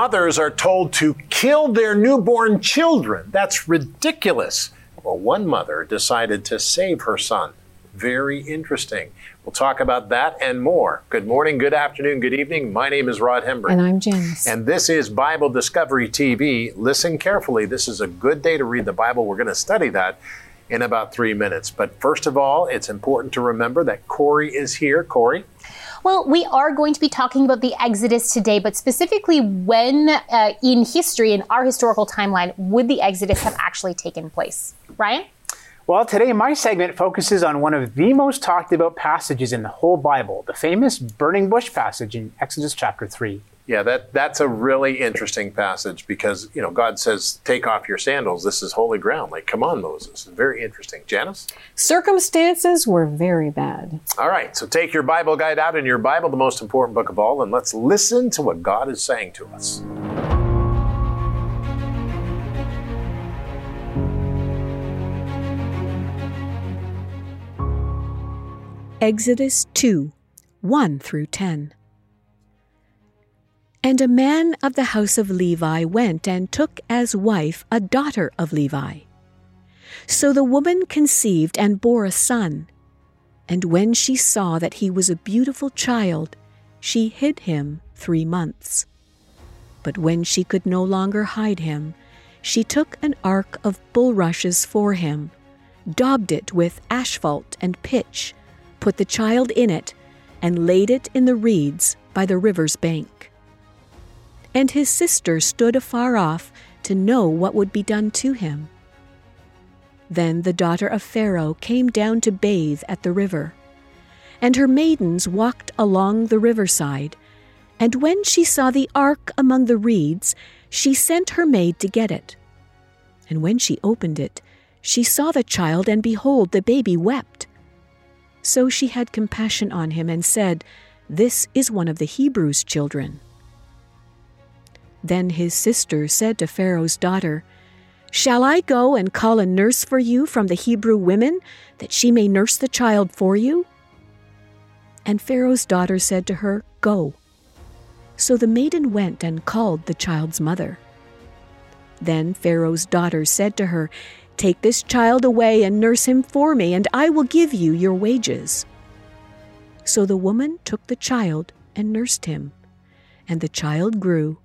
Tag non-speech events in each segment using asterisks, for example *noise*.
mothers are told to kill their newborn children. That's ridiculous. Well, one mother decided to save her son. Very interesting. We'll talk about that and more. Good morning, good afternoon, good evening. My name is Rod Hembree. And I'm Janice. And this is Bible Discovery TV. Listen carefully. This is a good day to read the Bible. We're going to study that in about three minutes. But first of all, it's important to remember that Corey is here. Corey? Well, we are going to be talking about the Exodus today, but specifically when uh, in history, in our historical timeline, would the Exodus have actually taken place? Ryan? Well, today my segment focuses on one of the most talked about passages in the whole Bible, the famous burning bush passage in Exodus chapter 3. Yeah, that, that's a really interesting passage because, you know, God says, take off your sandals. This is holy ground. Like, come on, Moses. Very interesting. Janice? Circumstances were very bad. All right, so take your Bible guide out in your Bible, the most important book of all, and let's listen to what God is saying to us. Exodus 2 1 through 10. And a man of the house of Levi went and took as wife a daughter of Levi. So the woman conceived and bore a son. And when she saw that he was a beautiful child, she hid him three months. But when she could no longer hide him, she took an ark of bulrushes for him, daubed it with asphalt and pitch, put the child in it, and laid it in the reeds by the river's bank and his sister stood afar off to know what would be done to him. Then the daughter of Pharaoh came down to bathe at the river, and her maidens walked along the riverside. And when she saw the ark among the reeds, she sent her maid to get it. And when she opened it, she saw the child, and behold, the baby wept. So she had compassion on him and said, This is one of the Hebrews' children. Then his sister said to Pharaoh's daughter, Shall I go and call a nurse for you from the Hebrew women, that she may nurse the child for you? And Pharaoh's daughter said to her, Go. So the maiden went and called the child's mother. Then Pharaoh's daughter said to her, Take this child away and nurse him for me, and I will give you your wages. So the woman took the child and nursed him, and the child grew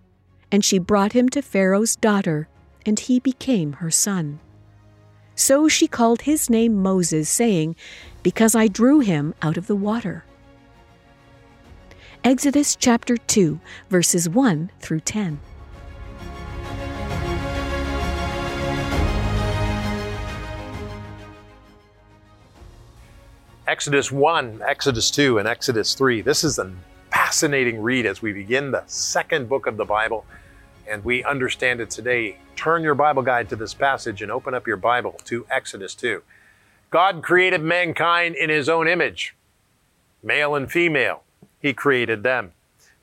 and she brought him to Pharaoh's daughter, and he became her son. So she called his name Moses, saying, Because I drew him out of the water. Exodus chapter 2, verses 1 through 10. Exodus 1, Exodus 2, and Exodus 3. This is a fascinating read as we begin the second book of the Bible and we understand it today. Turn your Bible guide to this passage and open up your Bible to Exodus 2. God created mankind in his own image, male and female. He created them.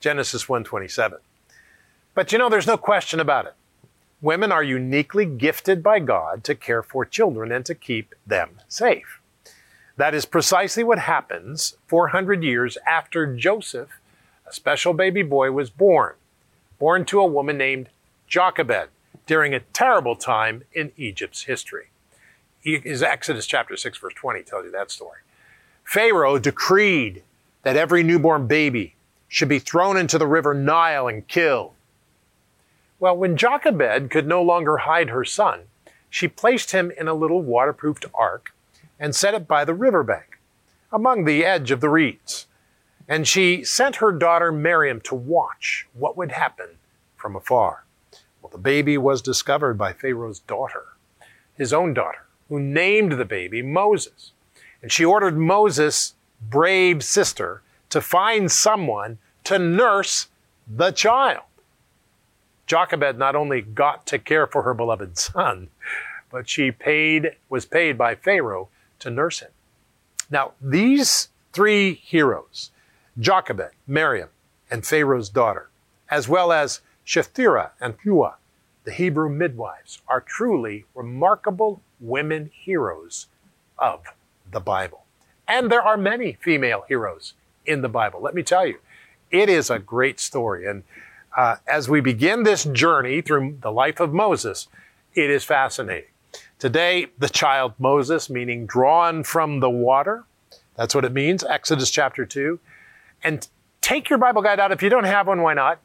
Genesis 1:27. But you know there's no question about it. Women are uniquely gifted by God to care for children and to keep them safe. That is precisely what happens 400 years after Joseph a special baby boy was born, born to a woman named Jochebed during a terrible time in Egypt's history. Is Exodus chapter 6 verse 20 tells you that story. Pharaoh decreed that every newborn baby should be thrown into the river Nile and killed. Well, when Jochebed could no longer hide her son, she placed him in a little waterproofed ark and set it by the riverbank, among the edge of the reeds. And she sent her daughter Miriam to watch what would happen from afar. Well, the baby was discovered by Pharaoh's daughter, his own daughter, who named the baby Moses. And she ordered Moses' brave sister to find someone to nurse the child. Jochebed not only got to care for her beloved son, but she paid, was paid by Pharaoh to nurse him. Now, these three heroes, Jochebed, Miriam, and Pharaoh's daughter, as well as Shiphrah and Puah, the Hebrew midwives, are truly remarkable women heroes of the Bible. And there are many female heroes in the Bible. Let me tell you, it is a great story. And uh, as we begin this journey through the life of Moses, it is fascinating. Today, the child Moses, meaning drawn from the water, that's what it means, Exodus chapter 2. And take your Bible guide out. If you don't have one, why not?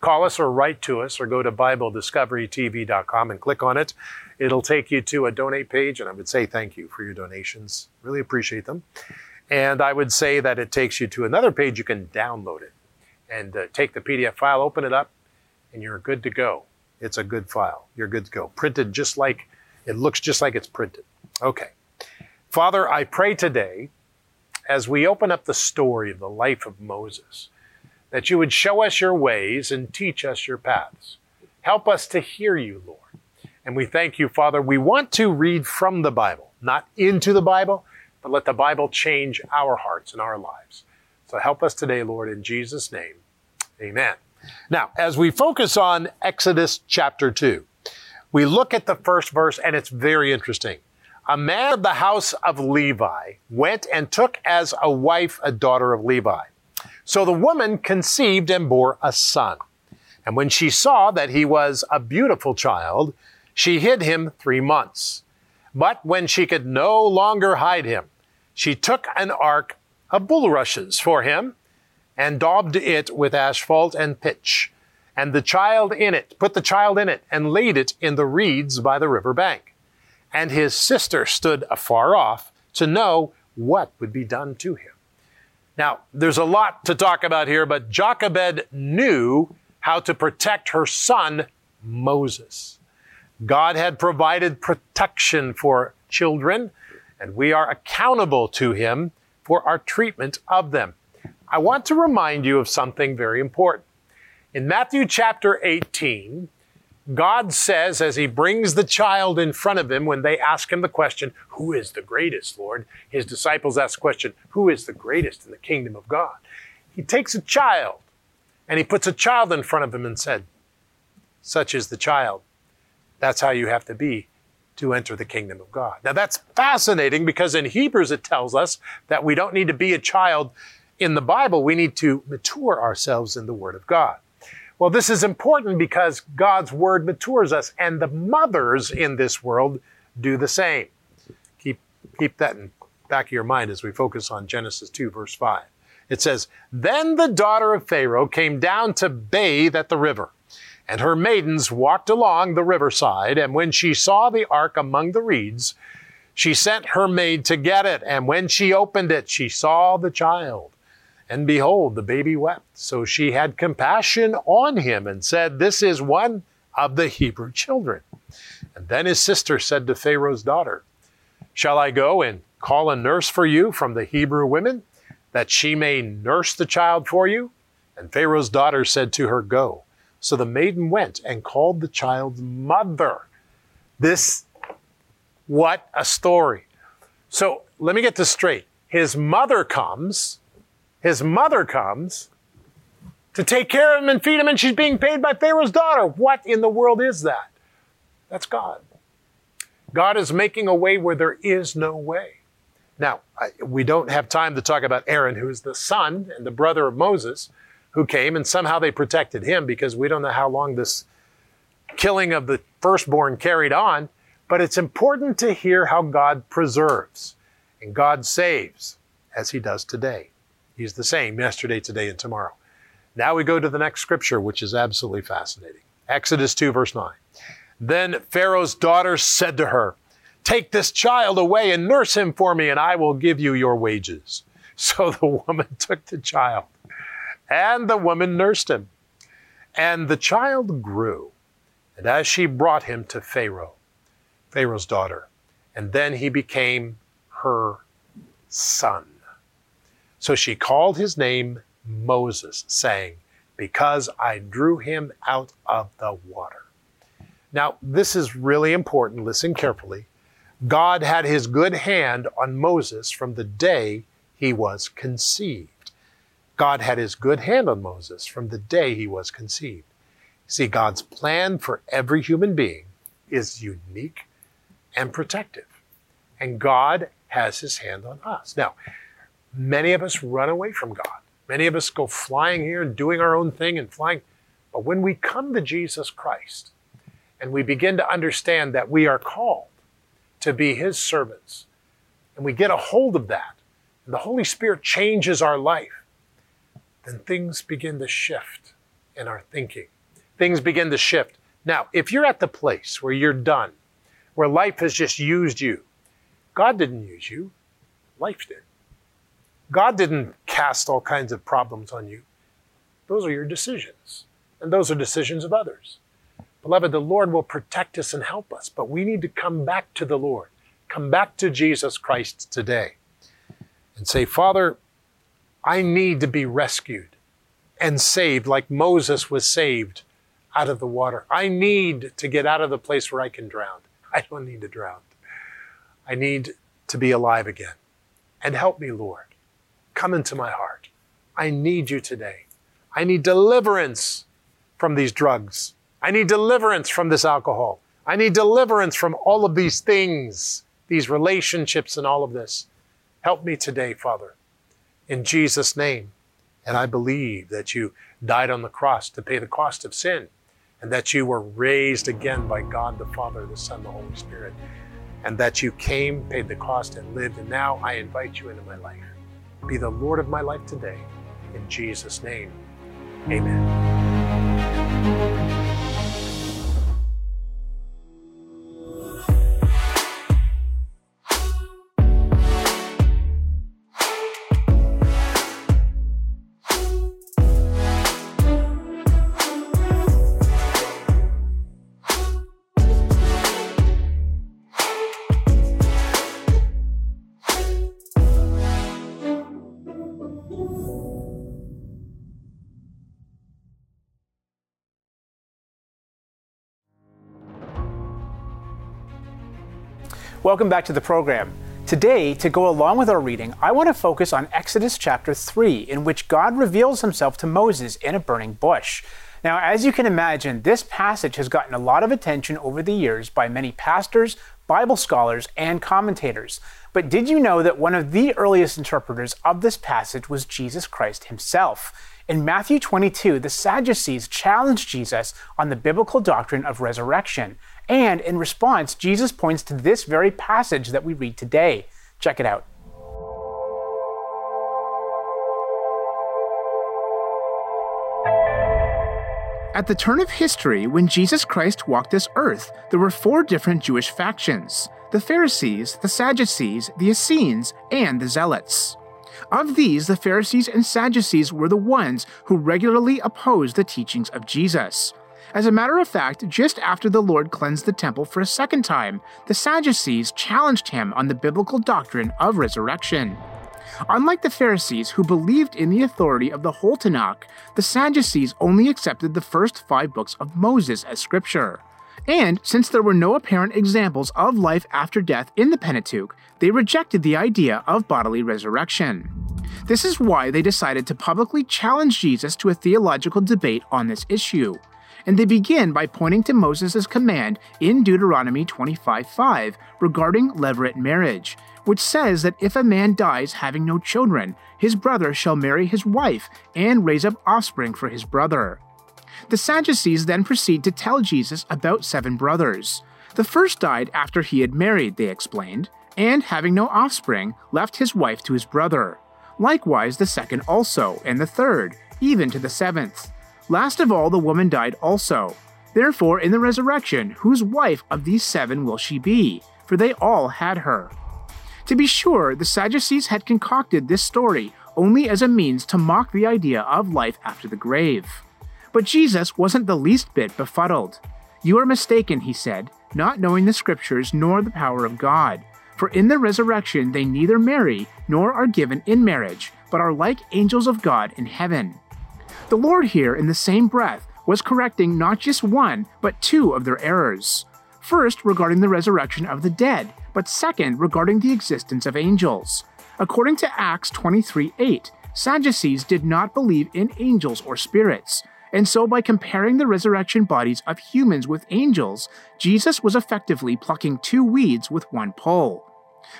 Call us or write to us or go to BibleDiscoveryTV.com and click on it. It'll take you to a donate page, and I would say thank you for your donations. Really appreciate them. And I would say that it takes you to another page. You can download it and uh, take the PDF file, open it up, and you're good to go. It's a good file. You're good to go. Printed just like it looks just like it's printed. Okay. Father, I pray today as we open up the story of the life of Moses that you would show us your ways and teach us your paths. Help us to hear you, Lord. And we thank you, Father. We want to read from the Bible, not into the Bible, but let the Bible change our hearts and our lives. So help us today, Lord, in Jesus' name. Amen. Now, as we focus on Exodus chapter 2, we look at the first verse and it's very interesting. A man of the house of Levi went and took as a wife a daughter of Levi. So the woman conceived and bore a son. And when she saw that he was a beautiful child, she hid him three months. But when she could no longer hide him, she took an ark of bulrushes for him and daubed it with asphalt and pitch, and the child in it, put the child in it, and laid it in the reeds by the river bank. And his sister stood afar off to know what would be done to him. Now, there's a lot to talk about here, but Jochebed knew how to protect her son, Moses. God had provided protection for children, and we are accountable to him for our treatment of them. I want to remind you of something very important. In Matthew chapter 18, God says, as he brings the child in front of him, when they ask him the question, Who is the greatest, Lord? His disciples ask the question, Who is the greatest in the kingdom of God? He takes a child and he puts a child in front of him and said, Such is the child. That's how you have to be to enter the kingdom of God. Now that's fascinating because in Hebrews it tells us that we don't need to be a child in the Bible, we need to mature ourselves in the Word of God. Well, this is important because God's Word matures us, and the mothers in this world do the same. Keep, keep that in back of your mind as we focus on Genesis 2, verse 5. It says, Then the daughter of Pharaoh came down to bathe at the river, and her maidens walked along the riverside, and when she saw the ark among the reeds, she sent her maid to get it, and when she opened it, she saw the child and behold, the baby wept. So she had compassion on him and said, This is one of the Hebrew children. And then his sister said to Pharaoh's daughter, Shall I go and call a nurse for you from the Hebrew women, that she may nurse the child for you? And Pharaoh's daughter said to her, Go. So the maiden went and called the child's mother. This, what a story. So let me get this straight. His mother comes his mother comes to take care of him and feed him, and she's being paid by Pharaoh's daughter. What in the world is that? That's God. God is making a way where there is no way. Now, we don't have time to talk about Aaron, who is the son and the brother of Moses, who came and somehow they protected him because we don't know how long this killing of the firstborn carried on. But it's important to hear how God preserves and God saves as he does today. He's the same yesterday, today, and tomorrow. Now we go to the next scripture, which is absolutely fascinating. Exodus 2, verse 9. Then Pharaoh's daughter said to her, Take this child away and nurse him for me, and I will give you your wages. *laughs* So the woman *laughs* took the child, and the woman nursed him. And the child grew, and as she brought him to Pharaoh, Pharaoh's daughter, and then he became her son. So she called his name Moses, saying, Because I drew him out of the water. Now, this is really important. Listen carefully. God had his good hand on Moses from the day he was conceived. God had his good hand on Moses from the day he was conceived. See, God's plan for every human being is unique and protective. And God has his hand on us. Now, Many of us run away from God. Many of us go flying here and doing our own thing and flying. But when we come to Jesus Christ and we begin to understand that we are called to be His servants, and we get a hold of that, and the Holy Spirit changes our life, then things begin to shift in our thinking. Things begin to shift. Now, if you're at the place where you're done, where life has just used you, God didn't use you, life did. God didn't cast all kinds of problems on you. Those are your decisions, and those are decisions of others. Beloved, the Lord will protect us and help us, but we need to come back to the Lord, come back to Jesus Christ today, and say, Father, I need to be rescued and saved like Moses was saved out of the water. I need to get out of the place where I can drown. I don't need to drown. I need to be alive again. And help me, Lord. Come into my heart. I need you today. I need deliverance from these drugs. I need deliverance from this alcohol. I need deliverance from all of these things, these relationships, and all of this. Help me today, Father, in Jesus' name. And I believe that you died on the cross to pay the cost of sin and that you were raised again by God the Father, the Son, the Holy Spirit, and that you came, paid the cost, and lived. And now I invite you into my life. Be the Lord of my life today. In Jesus' name, amen. Welcome back to the program. Today, to go along with our reading, I want to focus on Exodus chapter 3, in which God reveals himself to Moses in a burning bush. Now, as you can imagine, this passage has gotten a lot of attention over the years by many pastors, Bible scholars, and commentators. But did you know that one of the earliest interpreters of this passage was Jesus Christ himself? In Matthew 22, the Sadducees challenged Jesus on the biblical doctrine of resurrection. And in response, Jesus points to this very passage that we read today. Check it out. At the turn of history, when Jesus Christ walked this earth, there were four different Jewish factions the Pharisees, the Sadducees, the Essenes, and the Zealots. Of these, the Pharisees and Sadducees were the ones who regularly opposed the teachings of Jesus. As a matter of fact, just after the Lord cleansed the temple for a second time, the Sadducees challenged him on the biblical doctrine of resurrection. Unlike the Pharisees, who believed in the authority of the whole Tanakh, the Sadducees only accepted the first five books of Moses as scripture. And since there were no apparent examples of life after death in the Pentateuch, they rejected the idea of bodily resurrection. This is why they decided to publicly challenge Jesus to a theological debate on this issue. And they begin by pointing to Moses' command in Deuteronomy 25:5 regarding levirate marriage, which says that if a man dies having no children, his brother shall marry his wife and raise up offspring for his brother. The Sadducees then proceed to tell Jesus about seven brothers. The first died after he had married, they explained, and having no offspring, left his wife to his brother. Likewise, the second also, and the third, even to the seventh. Last of all, the woman died also. Therefore, in the resurrection, whose wife of these seven will she be? For they all had her. To be sure, the Sadducees had concocted this story only as a means to mock the idea of life after the grave. But Jesus wasn't the least bit befuddled. You are mistaken, he said, not knowing the Scriptures nor the power of God. For in the resurrection they neither marry nor are given in marriage, but are like angels of God in heaven. The Lord here, in the same breath, was correcting not just one, but two of their errors. First, regarding the resurrection of the dead, but second, regarding the existence of angels. According to Acts 23 8, Sadducees did not believe in angels or spirits. And so, by comparing the resurrection bodies of humans with angels, Jesus was effectively plucking two weeds with one pole.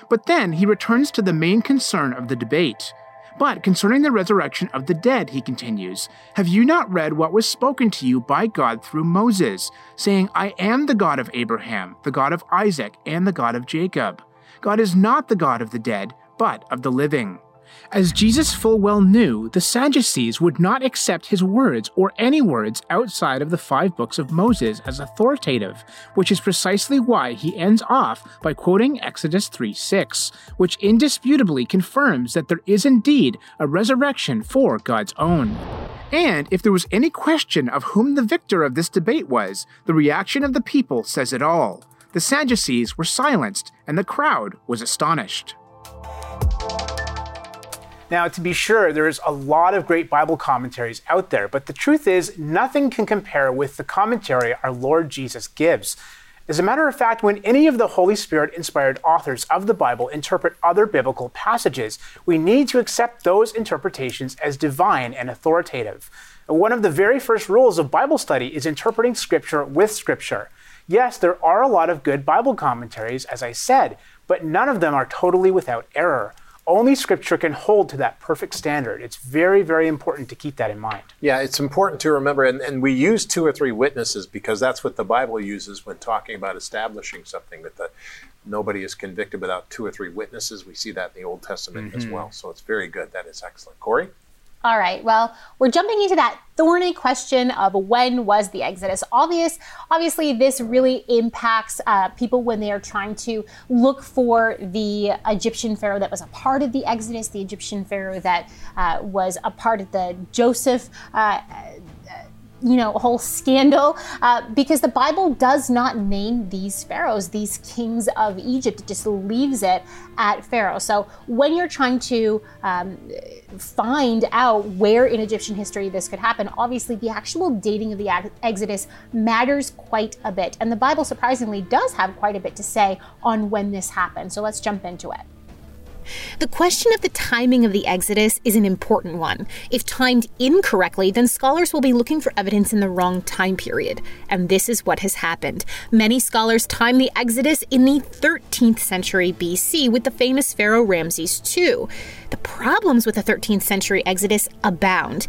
But then he returns to the main concern of the debate. But concerning the resurrection of the dead, he continues, have you not read what was spoken to you by God through Moses, saying, I am the God of Abraham, the God of Isaac, and the God of Jacob? God is not the God of the dead, but of the living. As Jesus full well knew, the Sadducees would not accept his words or any words outside of the five books of Moses as authoritative, which is precisely why he ends off by quoting Exodus 3 6, which indisputably confirms that there is indeed a resurrection for God's own. And if there was any question of whom the victor of this debate was, the reaction of the people says it all. The Sadducees were silenced, and the crowd was astonished. Now, to be sure, there's a lot of great Bible commentaries out there, but the truth is, nothing can compare with the commentary our Lord Jesus gives. As a matter of fact, when any of the Holy Spirit inspired authors of the Bible interpret other biblical passages, we need to accept those interpretations as divine and authoritative. One of the very first rules of Bible study is interpreting Scripture with Scripture. Yes, there are a lot of good Bible commentaries, as I said, but none of them are totally without error only scripture can hold to that perfect standard. It's very, very important to keep that in mind. Yeah, it's important to remember, and, and we use two or three witnesses because that's what the Bible uses when talking about establishing something that the, nobody is convicted without two or three witnesses. We see that in the Old Testament mm-hmm. as well. So it's very good. That is excellent. Corey? All right. Well, we're jumping into that thorny question of when was the Exodus. Obvious, obviously, this really impacts uh, people when they are trying to look for the Egyptian pharaoh that was a part of the Exodus, the Egyptian pharaoh that uh, was a part of the Joseph. Uh, you know, whole scandal uh, because the Bible does not name these pharaohs, these kings of Egypt. It just leaves it at Pharaoh. So when you're trying to um, find out where in Egyptian history this could happen, obviously the actual dating of the Exodus matters quite a bit. And the Bible surprisingly does have quite a bit to say on when this happened. So let's jump into it. The question of the timing of the Exodus is an important one. If timed incorrectly, then scholars will be looking for evidence in the wrong time period. And this is what has happened. Many scholars time the Exodus in the 13th century BC with the famous Pharaoh Ramses II. The problems with the 13th century Exodus abound.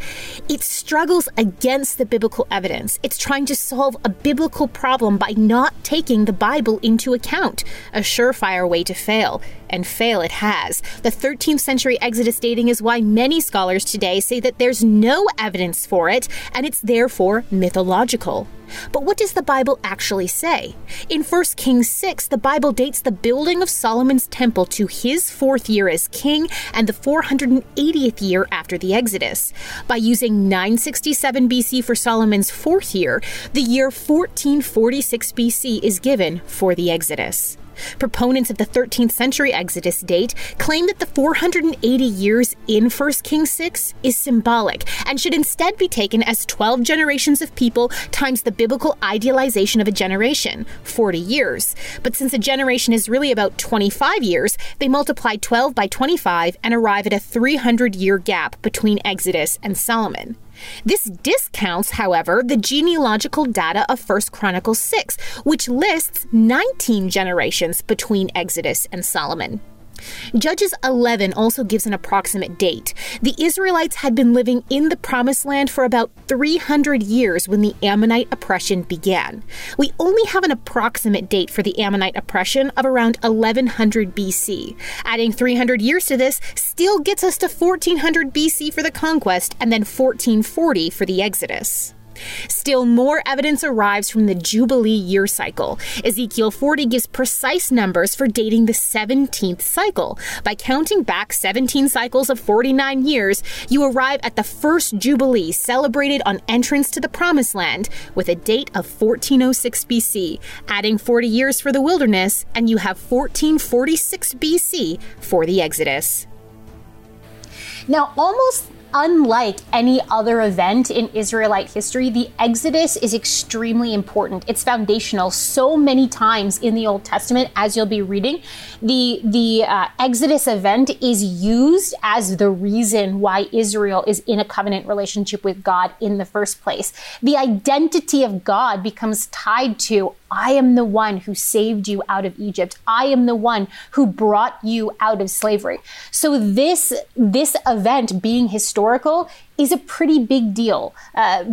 It struggles against the biblical evidence. It's trying to solve a biblical problem by not taking the Bible into account, a surefire way to fail. And fail it has. The 13th century Exodus dating is why many scholars today say that there's no evidence for it, and it's therefore mythological. But what does the Bible actually say? In 1 Kings 6, the Bible dates the building of Solomon's temple to his fourth year as king and the 480th year after the Exodus. By using 967 BC for Solomon's fourth year, the year 1446 BC is given for the Exodus. Proponents of the 13th century Exodus date claim that the 480 years in 1 Kings 6 is symbolic and should instead be taken as 12 generations of people times the biblical idealization of a generation, 40 years. But since a generation is really about 25 years, they multiply 12 by 25 and arrive at a 300 year gap between Exodus and Solomon. This discounts, however, the genealogical data of 1 Chronicles 6, which lists 19 generations between Exodus and Solomon. Judges 11 also gives an approximate date. The Israelites had been living in the Promised Land for about 300 years when the Ammonite oppression began. We only have an approximate date for the Ammonite oppression of around 1100 BC. Adding 300 years to this still gets us to 1400 BC for the conquest and then 1440 for the Exodus. Still more evidence arrives from the Jubilee year cycle. Ezekiel 40 gives precise numbers for dating the 17th cycle. By counting back 17 cycles of 49 years, you arrive at the first Jubilee celebrated on entrance to the Promised Land with a date of 1406 BC. Adding 40 years for the wilderness, and you have 1446 BC for the Exodus. Now, almost unlike any other event in Israelite history, the Exodus is extremely important. It's foundational. So many times in the Old Testament, as you'll be reading, the the uh, Exodus event is used as the reason why Israel is in a covenant relationship with God in the first place. The identity of God becomes tied to I am the one who saved you out of Egypt. I am the one who brought you out of slavery. So this this event being historical is a pretty big deal. Uh,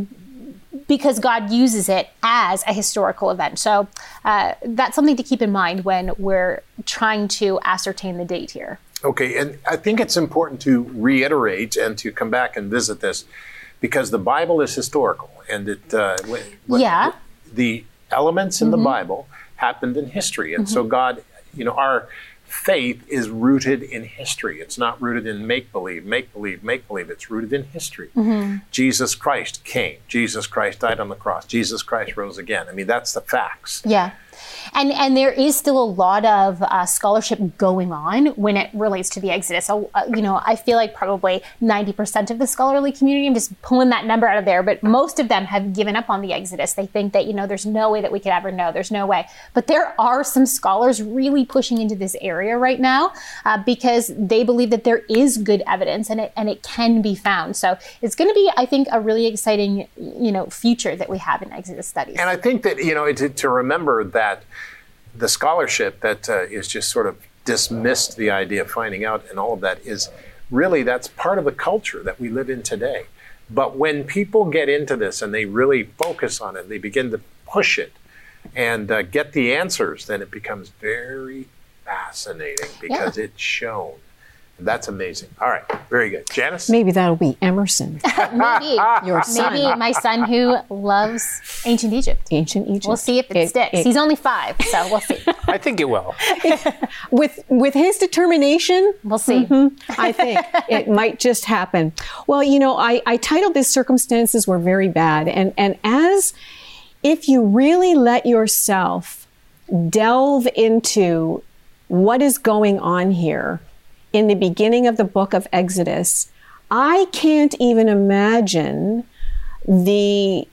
because God uses it as a historical event. So uh, that's something to keep in mind when we're trying to ascertain the date here. Okay, and I think it's important to reiterate and to come back and visit this because the Bible is historical, and it uh, yeah the elements in mm-hmm. the Bible happened in history, and mm-hmm. so God, you know, our faith is rooted in history. It's not rooted in make believe, make believe, make believe. It's rooted in history. Mm-hmm. Jesus Christ came. Jesus Christ died on the cross. Jesus Christ rose again. I mean, that's the facts. Yeah. And and there is still a lot of uh, scholarship going on when it relates to the Exodus. So, uh, you know, I feel like probably 90% of the scholarly community, I'm just pulling that number out of there, but most of them have given up on the Exodus. They think that, you know, there's no way that we could ever know. There's no way. But there are some scholars really pushing into this area right now uh, because they believe that there is good evidence and it, and it can be found. So it's going to be, I think, a really exciting, you know, future that we have in Exodus studies. And I think that, you know, to, to remember that the scholarship that uh, is just sort of dismissed the idea of finding out and all of that is really that's part of the culture that we live in today. But when people get into this and they really focus on it, they begin to push it and uh, get the answers, then it becomes very fascinating because yeah. it's shown. That's amazing. All right, very good. Janice? Maybe that'll be Emerson. *laughs* Maybe. *laughs* Your son. Maybe my son who loves ancient Egypt. Ancient Egypt. We'll see if it, it sticks. It, He's only five, so we'll see. *laughs* I think it will. with with his determination, we'll see. Mm-hmm, I think it might just happen. Well, you know, I, I titled this Circumstances Were Very Bad. And, and as if you really let yourself delve into what is going on here, in the beginning of the book of Exodus, I can't even imagine the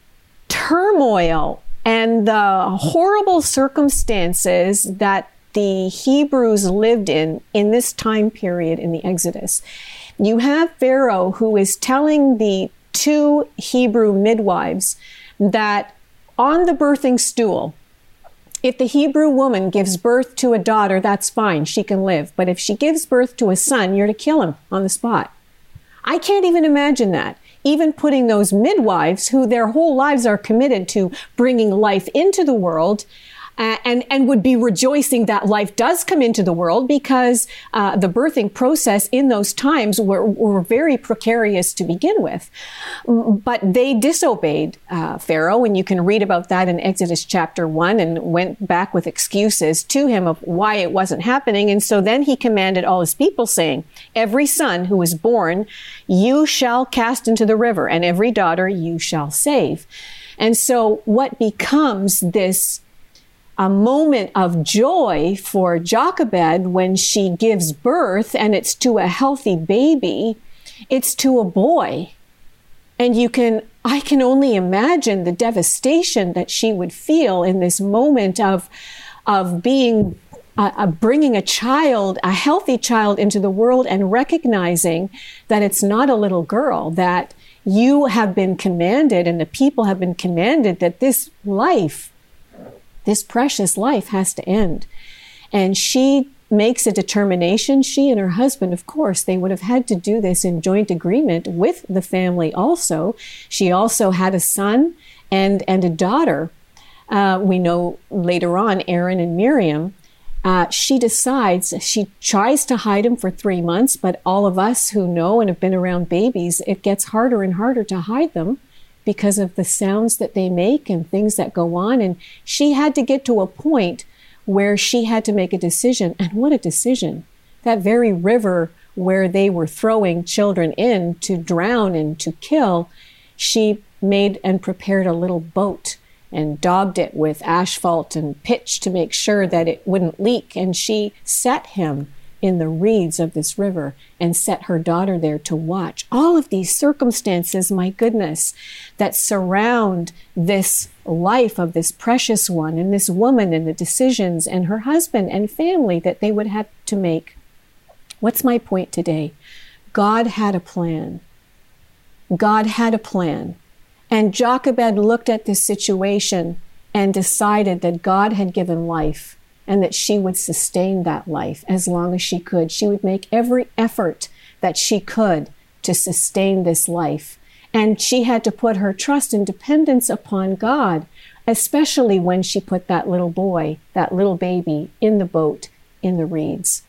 turmoil and the horrible circumstances that the Hebrews lived in in this time period in the Exodus. You have Pharaoh who is telling the two Hebrew midwives that on the birthing stool, if the Hebrew woman gives birth to a daughter, that's fine. She can live. But if she gives birth to a son, you're to kill him on the spot. I can't even imagine that. Even putting those midwives who their whole lives are committed to bringing life into the world uh, and and would be rejoicing that life does come into the world because uh, the birthing process in those times were, were very precarious to begin with. But they disobeyed uh, Pharaoh, and you can read about that in Exodus chapter one, and went back with excuses to him of why it wasn't happening. And so then he commanded all his people, saying, "Every son who is born, you shall cast into the river, and every daughter you shall save." And so what becomes this a moment of joy for Jochebed when she gives birth and it's to a healthy baby. It's to a boy. And you can, I can only imagine the devastation that she would feel in this moment of, of being, uh, uh, bringing a child, a healthy child into the world and recognizing that it's not a little girl, that you have been commanded and the people have been commanded that this life this precious life has to end. And she makes a determination. She and her husband, of course, they would have had to do this in joint agreement with the family also. She also had a son and, and a daughter. Uh, we know later on, Aaron and Miriam. Uh, she decides she tries to hide him for three months, but all of us who know and have been around babies, it gets harder and harder to hide them because of the sounds that they make and things that go on. And she had to get to a point where she had to make a decision. And what a decision! That very river where they were throwing children in to drown and to kill, she made and prepared a little boat and daubed it with asphalt and pitch to make sure that it wouldn't leak. And she set him in the reeds of this river and set her daughter there to watch. All of these circumstances, my goodness, that surround this life of this precious one and this woman and the decisions and her husband and family that they would have to make. What's my point today? God had a plan. God had a plan. And Jochebed looked at this situation and decided that God had given life and that she would sustain that life as long as she could. She would make every effort that she could to sustain this life. And she had to put her trust and dependence upon God, especially when she put that little boy, that little baby, in the boat in the reeds.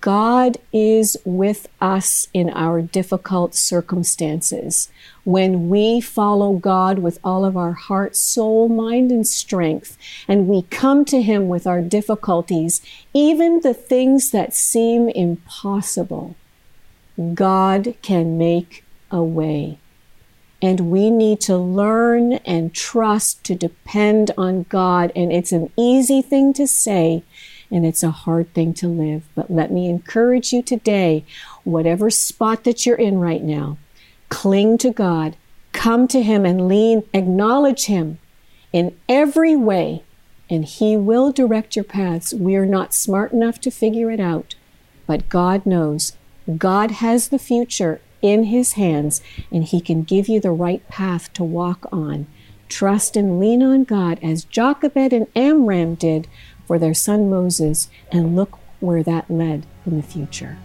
God is with us in our difficult circumstances. When we follow God with all of our heart, soul, mind, and strength, and we come to Him with our difficulties, even the things that seem impossible, God can make a way. And we need to learn and trust to depend on God. And it's an easy thing to say and it's a hard thing to live. But let me encourage you today, whatever spot that you're in right now, cling to God, come to Him and lean, acknowledge Him in every way, and He will direct your paths. We are not smart enough to figure it out, but God knows. God has the future in His hands, and He can give you the right path to walk on. Trust and lean on God as Jochebed and Amram did for their son Moses, and look where that led in the future.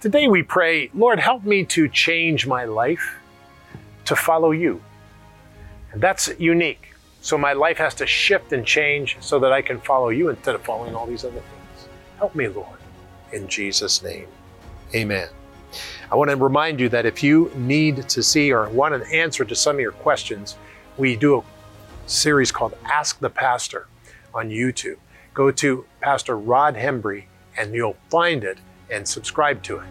Today we pray, Lord, help me to change my life to follow you. And that's unique. So my life has to shift and change so that I can follow you instead of following all these other things. Help me, Lord. In Jesus' name, amen. I want to remind you that if you need to see or want an answer to some of your questions, we do a series called Ask the Pastor on YouTube. Go to Pastor Rod Hembree and you'll find it and subscribe to it.